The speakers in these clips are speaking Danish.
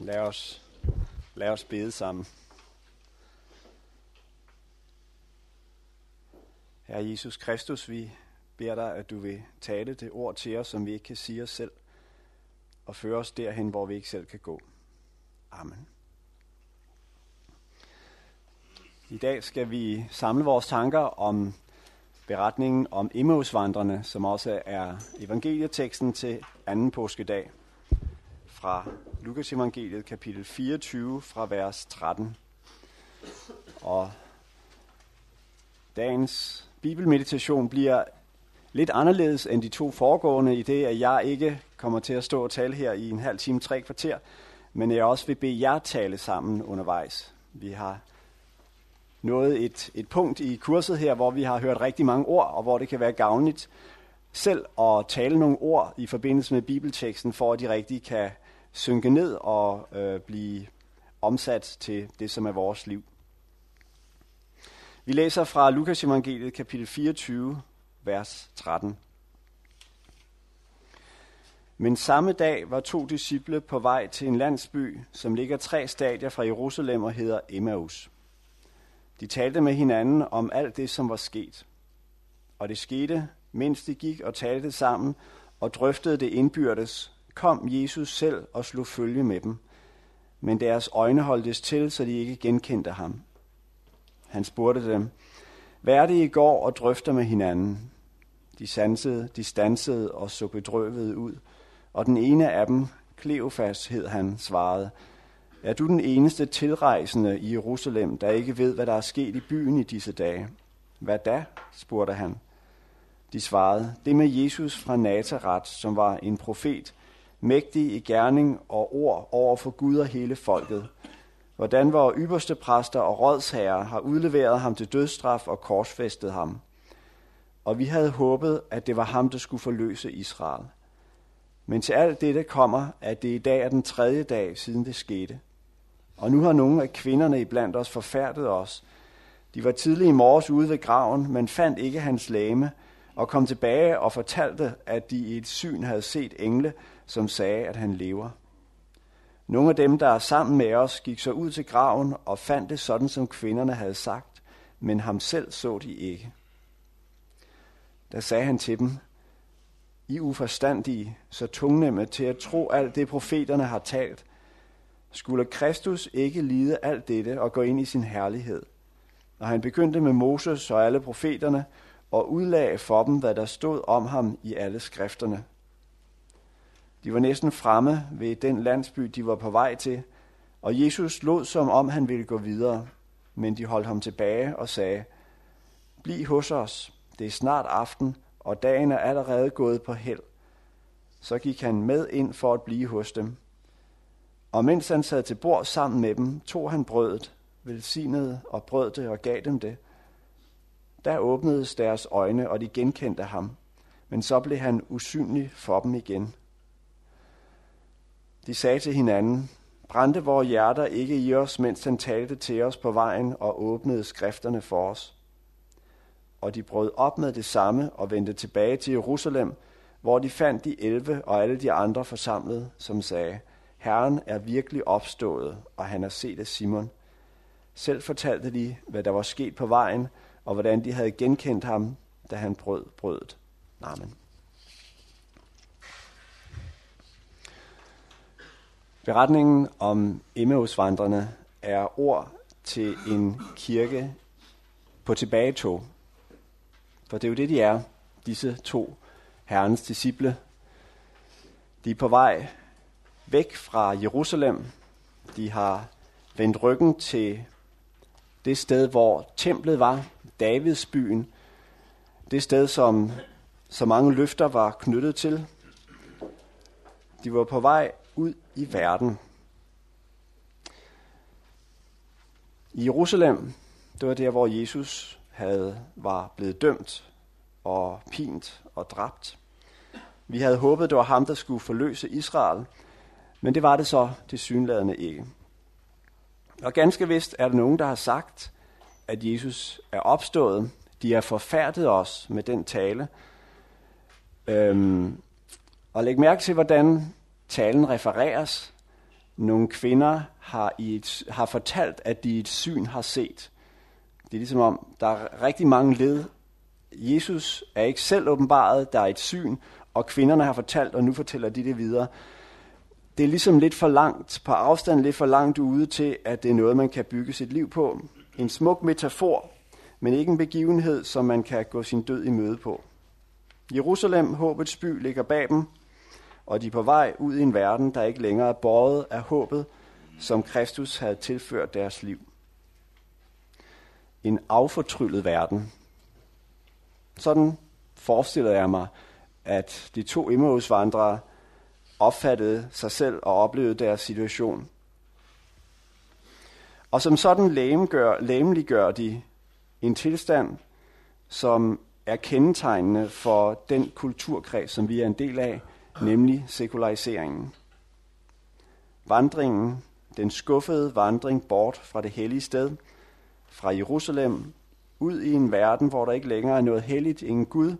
Lad os, lad os bede sammen. Herre Jesus Kristus, vi beder dig, at du vil tale det ord til os, som vi ikke kan sige os selv, og føre os derhen, hvor vi ikke selv kan gå. Amen. I dag skal vi samle vores tanker om beretningen om Emmausvandrene, som også er evangelieteksten til anden påskedag fra Lukas evangeliet kapitel 24 fra vers 13. Og dagens bibelmeditation bliver lidt anderledes end de to foregående i det, at jeg ikke kommer til at stå og tale her i en halv time, tre kvarter, men jeg også vil bede jer tale sammen undervejs. Vi har nået et, et punkt i kurset her, hvor vi har hørt rigtig mange ord, og hvor det kan være gavnligt selv at tale nogle ord i forbindelse med bibelteksten, for at de rigtig kan synke ned og øh, blive omsat til det, som er vores liv. Vi læser fra Lukas evangeliet kapitel 24, vers 13. Men samme dag var to disciple på vej til en landsby, som ligger tre stadier fra Jerusalem og hedder Emmaus. De talte med hinanden om alt det, som var sket. Og det skete, mens de gik og talte sammen og drøftede det indbyrdes, kom Jesus selv og slog følge med dem. Men deres øjne holdtes til, så de ikke genkendte ham. Han spurgte dem, hvad er det I går og drøfter med hinanden? De sansede, de stansede og så bedrøvede ud. Og den ene af dem, Kleofas hed han, svarede, er du den eneste tilrejsende i Jerusalem, der ikke ved, hvad der er sket i byen i disse dage? Hvad da? spurgte han. De svarede, det med Jesus fra Nazareth, som var en profet, mægtig i gerning og ord over for Gud og hele folket. Hvordan vores ypperste præster og rådsherrer har udleveret ham til dødsstraf og korsfæstet ham. Og vi havde håbet, at det var ham, der skulle forløse Israel. Men til alt dette kommer, at det i dag er den tredje dag, siden det skete. Og nu har nogle af kvinderne iblandt os forfærdet os. De var tidlig i morges ude ved graven, men fandt ikke hans læme, og kom tilbage og fortalte, at de i et syn havde set engle, som sagde, at han lever. Nogle af dem, der er sammen med os, gik så ud til graven og fandt det sådan, som kvinderne havde sagt, men ham selv så de ikke. Da sagde han til dem, I uforstandige, så tungnemme til at tro alt det, profeterne har talt, skulle Kristus ikke lide alt dette og gå ind i sin herlighed. Og han begyndte med Moses og alle profeterne og udlagde for dem, hvad der stod om ham i alle skrifterne. De var næsten fremme ved den landsby, de var på vej til, og Jesus lod som om han ville gå videre, men de holdt ham tilbage og sagde, Bliv hos os, det er snart aften, og dagen er allerede gået på held. Så gik han med ind for at blive hos dem. Og mens han sad til bord sammen med dem, tog han brødet, velsignede og brød det og gav dem det. Der åbnedes deres øjne, og de genkendte ham, men så blev han usynlig for dem igen. De sagde til hinanden, brændte vores hjerter ikke i os, mens han talte til os på vejen og åbnede skrifterne for os. Og de brød op med det samme og vendte tilbage til Jerusalem, hvor de fandt de elve og alle de andre forsamlet, som sagde, Herren er virkelig opstået, og han har set af Simon. Selv fortalte de, hvad der var sket på vejen, og hvordan de havde genkendt ham, da han brød brødet. Amen. Beretningen om Emmausvandrene er ord til en kirke på tilbagetog. For det er jo det, de er, disse to herrens disciple. De er på vej væk fra Jerusalem. De har vendt ryggen til det sted, hvor templet var, Davids byen. Det sted, som så mange løfter var knyttet til. De var på vej ud i verden. I Jerusalem, det var der, hvor Jesus havde, var blevet dømt og pint og dræbt. Vi havde håbet, det var ham, der skulle forløse Israel, men det var det så det synladende ikke. Og ganske vist er der nogen, der har sagt, at Jesus er opstået. De har forfærdet os med den tale. Øhm, og læg mærke til, hvordan talen refereres. nogle kvinder har, i et, har fortalt, at de i et syn har set. Det er ligesom om, der er rigtig mange led. Jesus er ikke selv åbenbaret, der er et syn, og kvinderne har fortalt, og nu fortæller de det videre. Det er ligesom lidt for langt, på afstand lidt for langt ude til, at det er noget, man kan bygge sit liv på. En smuk metafor, men ikke en begivenhed, som man kan gå sin død i møde på. Jerusalem, håbets by, ligger bag dem, og de er på vej ud i en verden, der ikke længere er båret af håbet, som Kristus havde tilført deres liv. En affortryllet verden. Sådan forestiller jeg mig, at de to Emmausvandrere opfattede sig selv og oplevede deres situation. Og som sådan læmegør, læmeliggør de en tilstand, som er kendetegnende for den kulturkreds, som vi er en del af, nemlig sekulariseringen. Vandringen, den skuffede vandring bort fra det hellige sted, fra Jerusalem, ud i en verden, hvor der ikke længere er noget helligt, ingen Gud,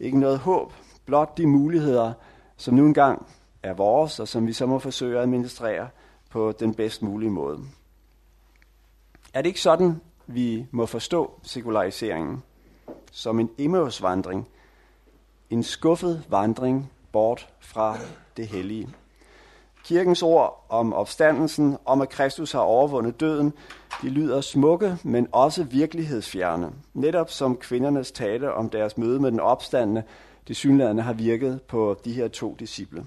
ikke noget håb, blot de muligheder, som nu engang er vores, og som vi så må forsøge at administrere på den bedst mulige måde. Er det ikke sådan, vi må forstå sekulariseringen? Som en Emmaus-vandring, en skuffet vandring bort fra det hellige. Kirkens ord om opstandelsen, om at Kristus har overvundet døden, de lyder smukke, men også virkelighedsfjerne. Netop som kvindernes tale om deres møde med den opstandende, det synlædende har virket på de her to disciple.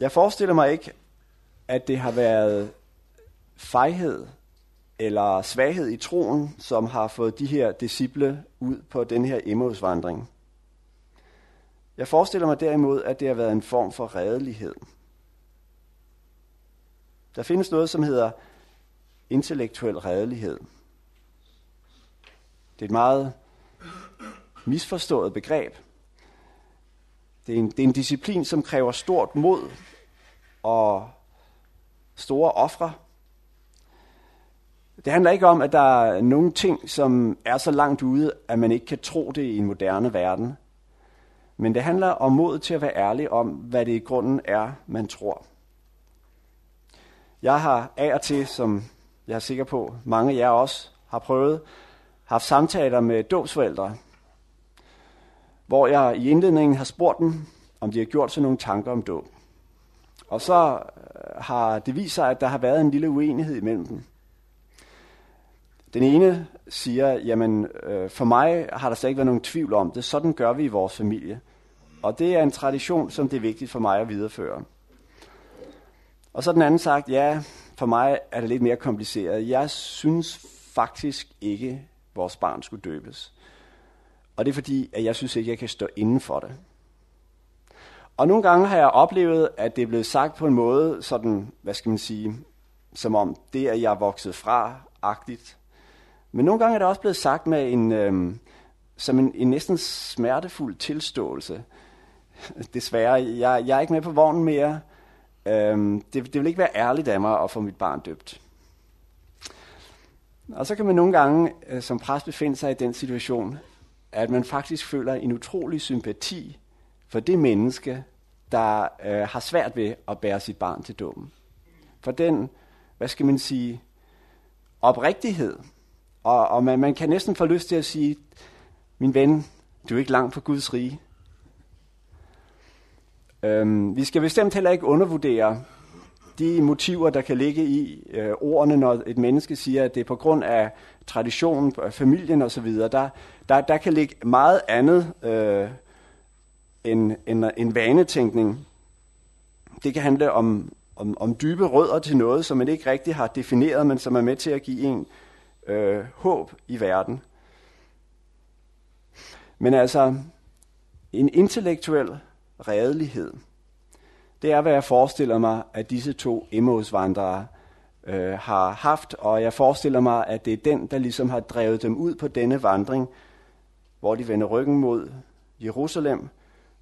Jeg forestiller mig ikke, at det har været fejhed eller svaghed i troen, som har fået de her disciple ud på den her Emmausvandring. Jeg forestiller mig derimod, at det har været en form for redelighed. Der findes noget, som hedder intellektuel redelighed. Det er et meget misforstået begreb. Det er, en, det er en disciplin, som kræver stort mod og store ofre. Det handler ikke om, at der er nogle ting, som er så langt ude, at man ikke kan tro det i en moderne verden. Men det handler om mod til at være ærlig om, hvad det i grunden er, man tror. Jeg har af og til, som jeg er sikker på, mange af jer også har prøvet, haft samtaler med dåbsforældre, hvor jeg i indledningen har spurgt dem, om de har gjort sig nogle tanker om dåb. Og så øh, har det vist sig, at der har været en lille uenighed imellem dem. Den ene siger, jamen øh, for mig har der slet ikke været nogen tvivl om det. Sådan gør vi i vores familie. Og det er en tradition, som det er vigtigt for mig at videreføre. Og så den anden sagt, ja, for mig er det lidt mere kompliceret. Jeg synes faktisk ikke, at vores barn skulle døbes. Og det er fordi, at jeg synes ikke, at jeg kan stå inden for det. Og nogle gange har jeg oplevet, at det er blevet sagt på en måde, sådan, hvad skal man sige, som om det er jeg vokset fra, agtigt. Men nogle gange er det også blevet sagt med en, øhm, som en, en næsten smertefuld tilståelse. Desværre, jeg, jeg er ikke med på vognen mere. Øhm, det, det vil ikke være ærligt af mig at få mit barn døbt. Og så kan man nogle gange øh, som præst befinde sig i den situation, at man faktisk føler en utrolig sympati for det menneske, der øh, har svært ved at bære sit barn til dåben. For den, hvad skal man sige, oprigtighed. Og, og man, man kan næsten få lyst til at sige, min ven, du er ikke langt fra Guds rige. Øhm, vi skal bestemt heller ikke undervurdere de motiver, der kan ligge i øh, ordene, når et menneske siger, at det er på grund af traditionen, familien osv. Der, der, der kan ligge meget andet øh, end, end, end vanetænkning. Det kan handle om, om, om dybe rødder til noget, som man ikke rigtig har defineret, men som er med til at give en øh, håb i verden. Men altså, en intellektuel redelighed, det er, hvad jeg forestiller mig, at disse to emosvandrere øh, har haft, og jeg forestiller mig, at det er den, der ligesom har drevet dem ud på denne vandring, hvor de vender ryggen mod Jerusalem,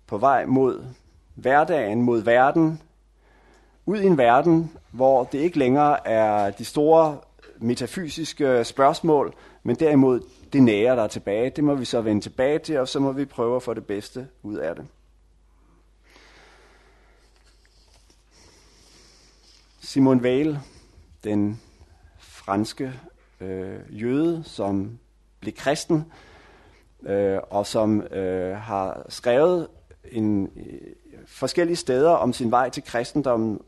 på vej mod hverdagen, mod verden, ud i en verden, hvor det ikke længere er de store metafysiske øh, spørgsmål, men derimod det nære, der er tilbage, det må vi så vende tilbage til, og så må vi prøve at få det bedste ud af det. Simon Weil, den franske øh, jøde, som blev kristen, øh, og som øh, har skrevet en, øh, forskellige steder om sin vej til kristendommen,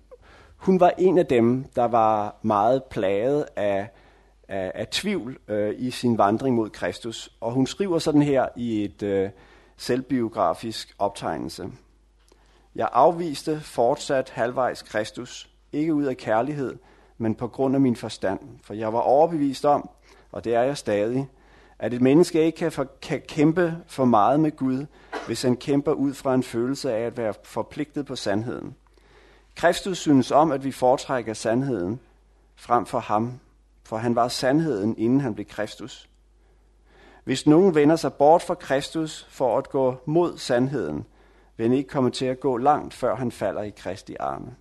hun var en af dem, der var meget plaget af, af, af tvivl øh, i sin vandring mod Kristus. Og hun skriver sådan her i et øh, selvbiografisk optegnelse. Jeg afviste fortsat halvvejs Kristus, ikke ud af kærlighed, men på grund af min forstand. For jeg var overbevist om, og det er jeg stadig, at et menneske ikke kan, for, kan kæmpe for meget med Gud, hvis han kæmper ud fra en følelse af at være forpligtet på sandheden. Kristus synes om, at vi foretrækker sandheden frem for ham, for han var sandheden, inden han blev Kristus. Hvis nogen vender sig bort fra Kristus for at gå mod sandheden, vil han ikke komme til at gå langt, før han falder i Kristi arme.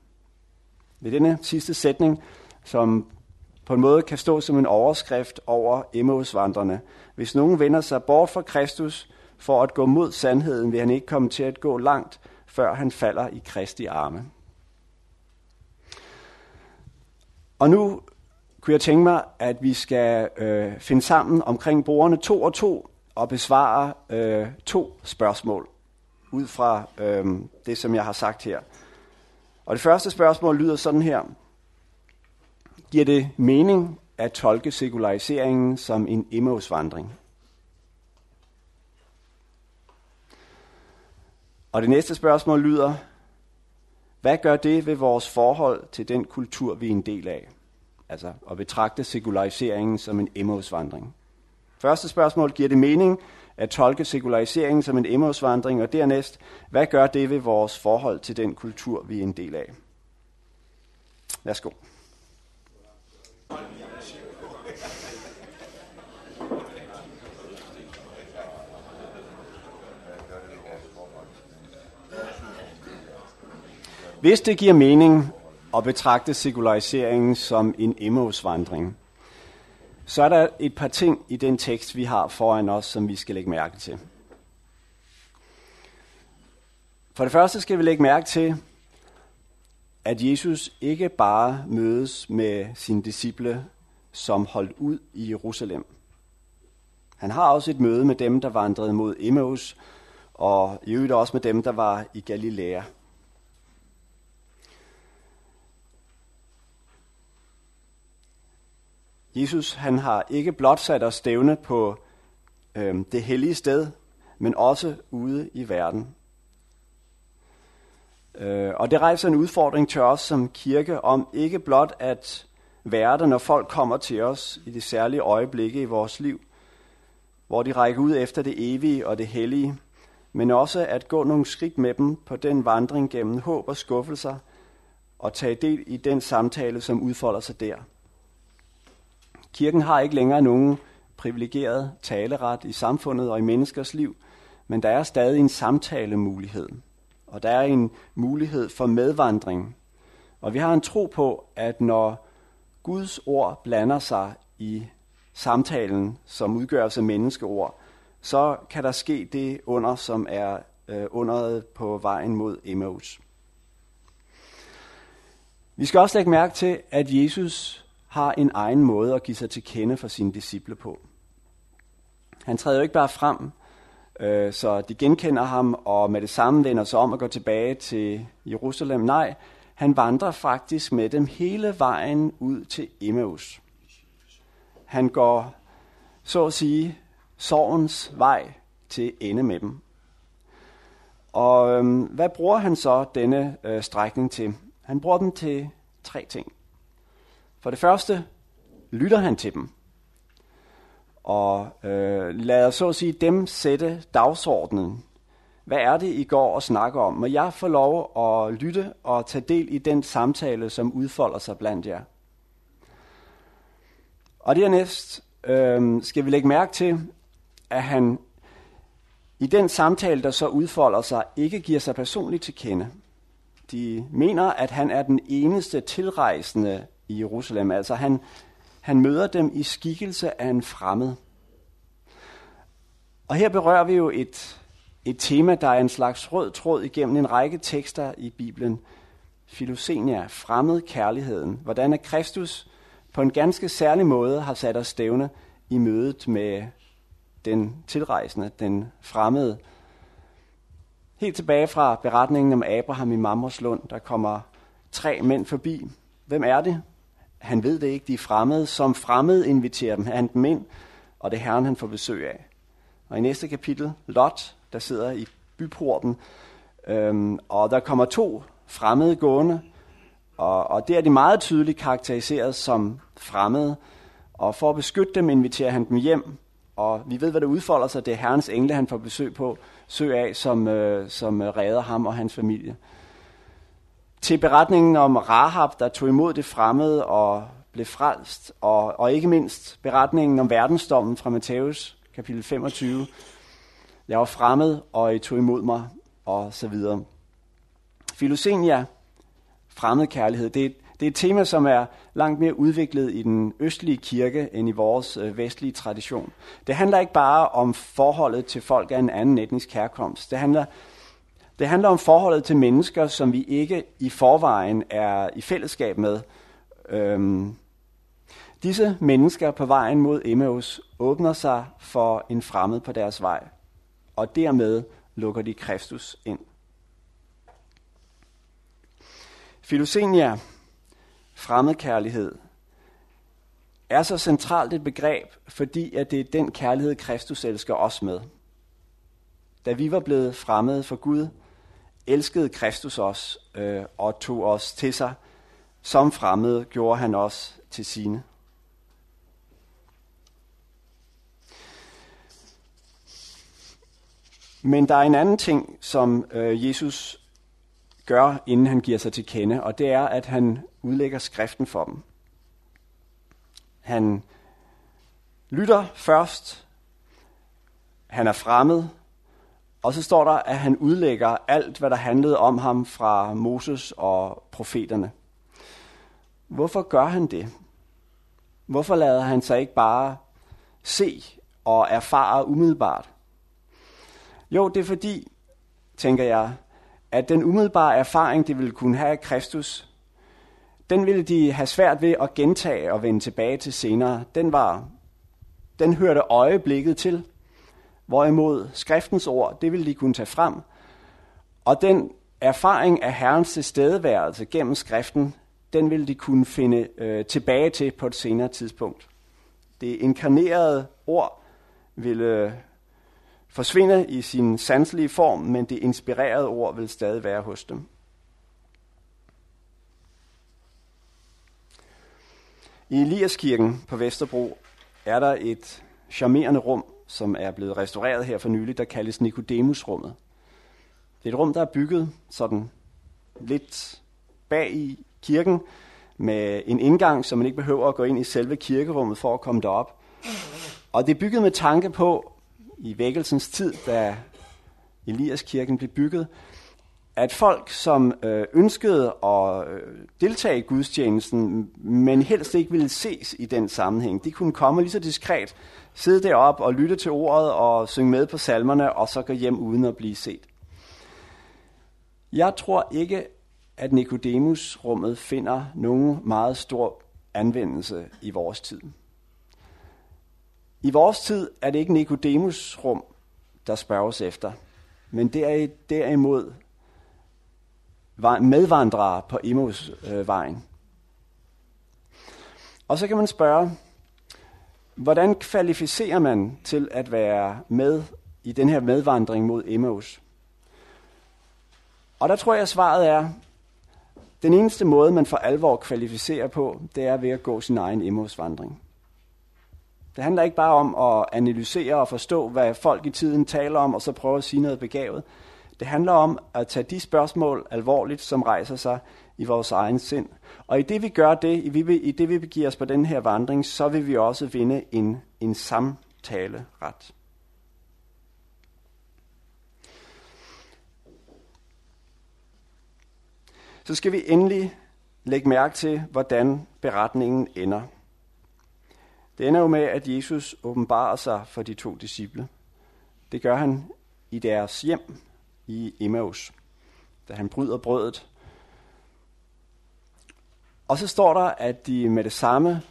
Ved denne sidste sætning, som på en måde kan stå som en overskrift over Emmausvandrene. Hvis nogen vender sig bort fra Kristus for at gå mod sandheden, vil han ikke komme til at gå langt, før han falder i Kristi arme. Og nu kunne jeg tænke mig, at vi skal øh, finde sammen omkring bordene to og to og besvare øh, to spørgsmål ud fra øh, det, som jeg har sagt her. Og det første spørgsmål lyder sådan her. Giver det mening at tolke sekulariseringen som en Emmausvandring? Og det næste spørgsmål lyder, hvad gør det ved vores forhold til den kultur, vi er en del af? Altså at betragte sekulariseringen som en Emmausvandring. Første spørgsmål, giver det mening at tolke sekulariseringen som en Emmausvandring? Og dernæst, hvad gør det ved vores forhold til den kultur, vi er en del af? Værsgo. Hvis det giver mening at betragte sekulariseringen som en Emmausvandring, så er der et par ting i den tekst, vi har foran os, som vi skal lægge mærke til. For det første skal vi lægge mærke til, at Jesus ikke bare mødes med sine disciple, som holdt ud i Jerusalem. Han har også et møde med dem, der vandrede mod Emmaus, og i øvrigt også med dem, der var i Galilea. Jesus han har ikke blot sat os stævne på øh, det hellige sted, men også ude i verden. Øh, og det rejser en udfordring til os som kirke om ikke blot at være der, når folk kommer til os i de særlige øjeblikke i vores liv, hvor de rækker ud efter det evige og det hellige, men også at gå nogle skridt med dem på den vandring gennem håb og skuffelser, og tage del i den samtale, som udfolder sig der. Kirken har ikke længere nogen privilegeret taleret i samfundet og i menneskers liv, men der er stadig en samtalemulighed. Og der er en mulighed for medvandring. Og vi har en tro på, at når Guds ord blander sig i samtalen, som udgøres af menneskeord, så kan der ske det under, som er øh, underet på vejen mod Emmaus. Vi skal også lægge mærke til, at Jesus har en egen måde at give sig til kende for sine disciple på. Han træder jo ikke bare frem, øh, så de genkender ham og med det samme vender sig om og går tilbage til Jerusalem. Nej, han vandrer faktisk med dem hele vejen ud til Emmaus. Han går, så at sige, sorgens vej til ende med dem. Og øhm, hvad bruger han så denne øh, strækning til? Han bruger den til tre ting. For det første lytter han til dem, og øh, lader så at sige dem sætte dagsordenen. Hvad er det, I går og snakker om? Må jeg få lov at lytte og tage del i den samtale, som udfolder sig blandt jer? Og dernæst øh, skal vi lægge mærke til, at han i den samtale, der så udfolder sig, ikke giver sig personligt til kende. De mener, at han er den eneste tilrejsende i Jerusalem. Altså han, han møder dem i skikkelse af en fremmed. Og her berører vi jo et, et tema, der er en slags rød tråd igennem en række tekster i Bibelen. Filosenia, fremmed kærligheden. Hvordan er Kristus på en ganske særlig måde har sat os stævne i mødet med den tilrejsende, den fremmede. Helt tilbage fra beretningen om Abraham i Mammerslund, der kommer tre mænd forbi. Hvem er det? Han ved det ikke, de er fremmede. Som fremmede inviterer dem han dem ind, og det er Herren, han får besøg af. Og i næste kapitel, Lot, der sidder i byporten, øhm, og der kommer to fremmede gående, og, og det er de meget tydeligt karakteriseret som fremmede, og for at beskytte dem inviterer han dem hjem, og vi ved, hvad der udfolder sig. Det er Herrens engle, han får besøg på, søg af, som, øh, som redder ham og hans familie. Til beretningen om Rahab, der tog imod det fremmede og blev frelst, og, og ikke mindst beretningen om verdensdommen fra Matthæus kapitel 25. Jeg var fremmed, og I tog imod mig, og så videre. Filosenia, fremmedkærlighed, det er, det er et tema, som er langt mere udviklet i den østlige kirke end i vores øh, vestlige tradition. Det handler ikke bare om forholdet til folk af en anden etnisk herkomst. Det handler, det handler om forholdet til mennesker, som vi ikke i forvejen er i fællesskab med. Øhm, Disse mennesker på vejen mod Emmaus åbner sig for en fremmed på deres vej, og dermed lukker de Kristus ind. Filosenia, fremmedkærlighed, er så centralt et begreb, fordi at det er den kærlighed, Kristus elsker os med. Da vi var blevet fremmede for Gud, elskede Kristus os øh, og tog os til sig. Som fremmede gjorde han os til sine. Men der er en anden ting, som øh, Jesus gør, inden han giver sig til kende, og det er, at han udlægger skriften for dem. Han lytter først, han er fremmed, og så står der, at han udlægger alt, hvad der handlede om ham fra Moses og profeterne. Hvorfor gør han det? Hvorfor lader han sig ikke bare se og erfare umiddelbart? Jo, det er fordi, tænker jeg, at den umiddelbare erfaring, de ville kunne have af Kristus, den ville de have svært ved at gentage og vende tilbage til senere. Den var, den hørte øjeblikket til, hvorimod skriftens ord, det vil de kunne tage frem. Og den erfaring af Herrens tilstedeværelse gennem skriften, den vil de kunne finde øh, tilbage til på et senere tidspunkt. Det inkarnerede ord ville øh, forsvinde i sin sanselige form, men det inspirerede ord vil stadig være hos dem. I Eliaskirken på Vesterbro er der et charmerende rum, som er blevet restaureret her for nylig, der kaldes Nikodemusrummet. Det er et rum, der er bygget sådan lidt bag i kirken, med en indgang, så man ikke behøver at gå ind i selve kirkerummet for at komme derop. Og det er bygget med tanke på, i vækkelsens tid, da Elias kirken blev bygget, at folk, som øh, ønskede at øh, deltage i gudstjenesten, men helst ikke ville ses i den sammenhæng, de kunne komme lige så diskret, sidde derop og lytte til ordet og synge med på salmerne, og så gå hjem uden at blive set. Jeg tror ikke, at Nikodemus-rummet finder nogen meget stor anvendelse i vores tid. I vores tid er det ikke Nikodemus rum, der spørges efter, men det var medvandrere på Emmaus øh, vejen. Og så kan man spørge, hvordan kvalificerer man til at være med i den her medvandring mod Emmaus? Og der tror jeg, at svaret er, den eneste måde, man for alvor kvalificerer på, det er ved at gå sin egen Emmaus-vandring. Det handler ikke bare om at analysere og forstå, hvad folk i tiden taler om, og så prøve at sige noget begavet. Det handler om at tage de spørgsmål alvorligt, som rejser sig i vores egen sind. Og i det vi gør det, i det vi begiver os på den her vandring, så vil vi også vinde en, en samtaleret. Så skal vi endelig lægge mærke til, hvordan beretningen ender. Det ender jo med, at Jesus åbenbarer sig for de to disciple. Det gør han i deres hjem i Emmaus, da han bryder brødet. Og så står der, at de med det samme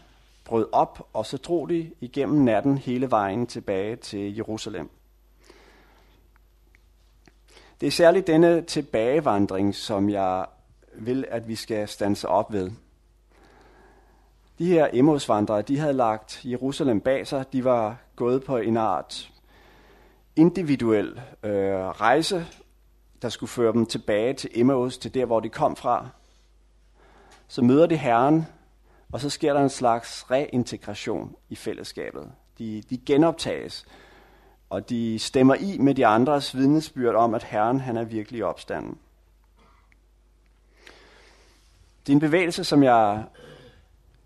brød op, og så drog de igennem natten hele vejen tilbage til Jerusalem. Det er særligt denne tilbagevandring, som jeg vil, at vi skal stanse op ved. De her Emmausvandrere, de havde lagt Jerusalem bag sig. De var gået på en art individuel øh, rejse, der skulle føre dem tilbage til Emmaus, til der, hvor de kom fra. Så møder de Herren, og så sker der en slags reintegration i fællesskabet. De, de genoptages, og de stemmer i med de andres vidnesbyrd om, at Herren han er virkelig opstanden. Det er en bevægelse, som jeg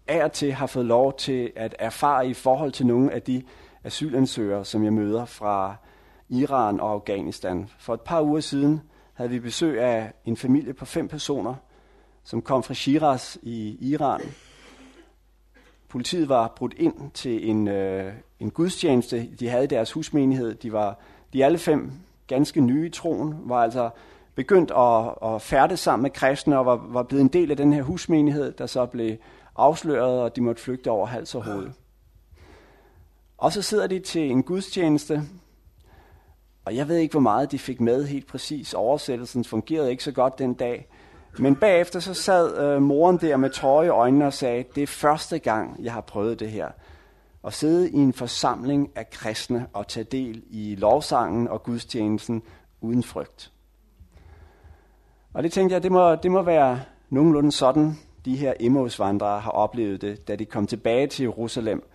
af og til har fået lov til at erfare i forhold til nogle af de asylansøgere, som jeg møder fra Iran og Afghanistan. For et par uger siden havde vi besøg af en familie på fem personer, som kom fra Shiraz i Iran. Politiet var brudt ind til en, øh, en gudstjeneste, de havde i deres husmenighed. De var de alle fem ganske nye i troen, var altså begyndt at, at færdes sammen med kristne og var, var blevet en del af den her husmenighed, der så blev afsløret, og de måtte flygte over hals og hoved. Og så sidder de til en gudstjeneste, og jeg ved ikke, hvor meget de fik med helt præcis. Oversættelsen fungerede ikke så godt den dag. Men bagefter så sad øh, moren der med tårer i øjnene og sagde, det er første gang, jeg har prøvet det her. At sidde i en forsamling af kristne og tage del i lovsangen og gudstjenesten uden frygt. Og det tænkte jeg, det må, det må være nogenlunde sådan, de her Emmaus-vandrere har oplevet det, da de kom tilbage til Jerusalem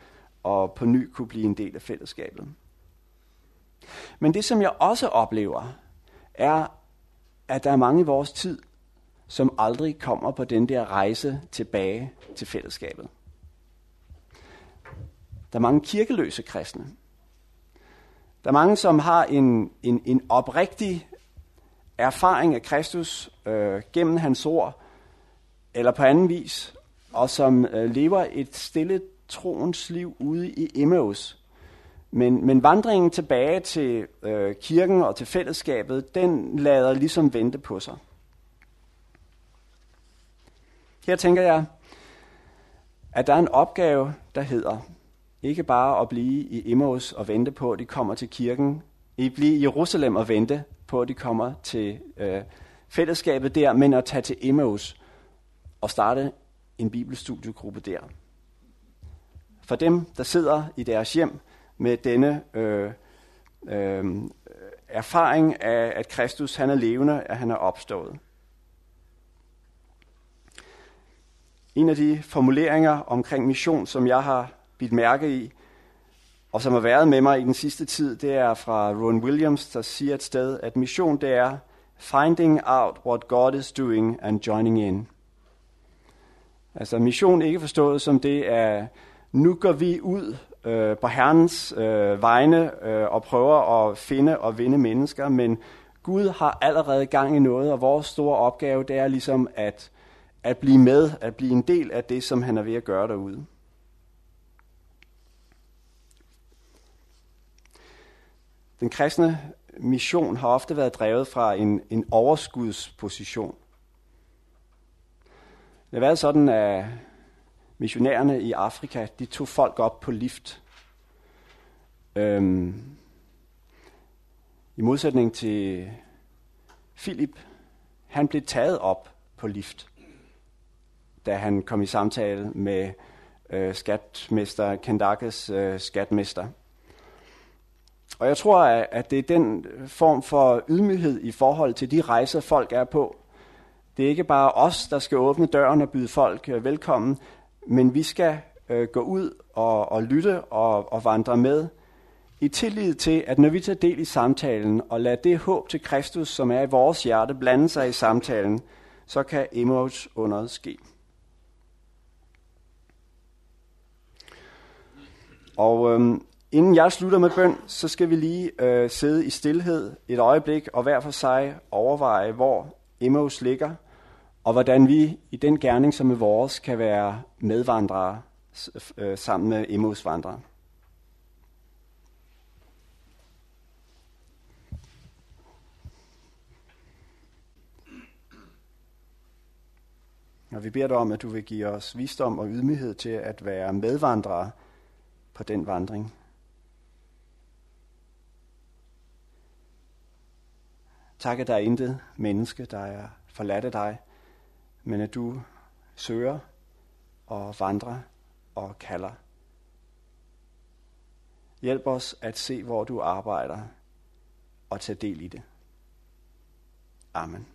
og på ny kunne blive en del af fællesskabet. Men det, som jeg også oplever, er, at der er mange i vores tid, som aldrig kommer på den der rejse tilbage til fællesskabet. Der er mange kirkeløse kristne. Der er mange, som har en, en, en oprigtig erfaring af Kristus øh, gennem hans ord, eller på anden vis, og som øh, lever et stille troens liv ude i Emmaus. Men, men vandringen tilbage til øh, kirken og til fællesskabet, den lader ligesom vente på sig. Her tænker jeg, at der er en opgave, der hedder ikke bare at blive i Emmaus og vente på, at de kommer til kirken, i blive i Jerusalem og vente på, at de kommer til øh, fællesskabet der, men at tage til Emmaus og starte en bibelstudiegruppe der. For dem, der sidder i deres hjem med denne øh, øh, erfaring af, at Kristus han er levende, at han er opstået. En af de formuleringer omkring mission, som jeg har bidt mærke i, og som har været med mig i den sidste tid, det er fra Ron Williams, der siger et sted, at mission det er finding out what God is doing and joining in. Altså mission ikke forstået som det er, nu går vi ud øh, på Herrens øh, vegne øh, og prøver at finde og vinde mennesker, men Gud har allerede gang i noget, og vores store opgave det er ligesom at, at blive med, at blive en del af det, som han er ved at gøre derude. Den kristne mission har ofte været drevet fra en, en overskudsposition. Det har været sådan, at missionærerne i Afrika, de tog folk op på lift. Øhm, I modsætning til Philip, han blev taget op på lift, da han kom i samtale med øh, skatmester Kendakes øh, skatmester. Og jeg tror, at det er den form for ydmyghed i forhold til de rejser, folk er på. Det er ikke bare os, der skal åbne døren og byde folk øh, velkommen, men vi skal øh, gå ud og, og lytte og, og vandre med i tillid til, at når vi tager del i samtalen og lader det håb til Kristus, som er i vores hjerte, blande sig i samtalen, så kan Emmaus under ske. Og øhm, inden jeg slutter med bøn, så skal vi lige øh, sidde i stillhed et øjeblik og hver for sig overveje, hvor Emmaus ligger – og hvordan vi i den gerning, som er vores, kan være medvandrere øh, sammen med Emmaus vandrere. Og vi beder dig om, at du vil give os visdom og ydmyghed til at være medvandrere på den vandring. Tak, at der er intet menneske, der er forladt af dig, men at du søger og vandrer og kalder. Hjælp os at se, hvor du arbejder og tage del i det. Amen.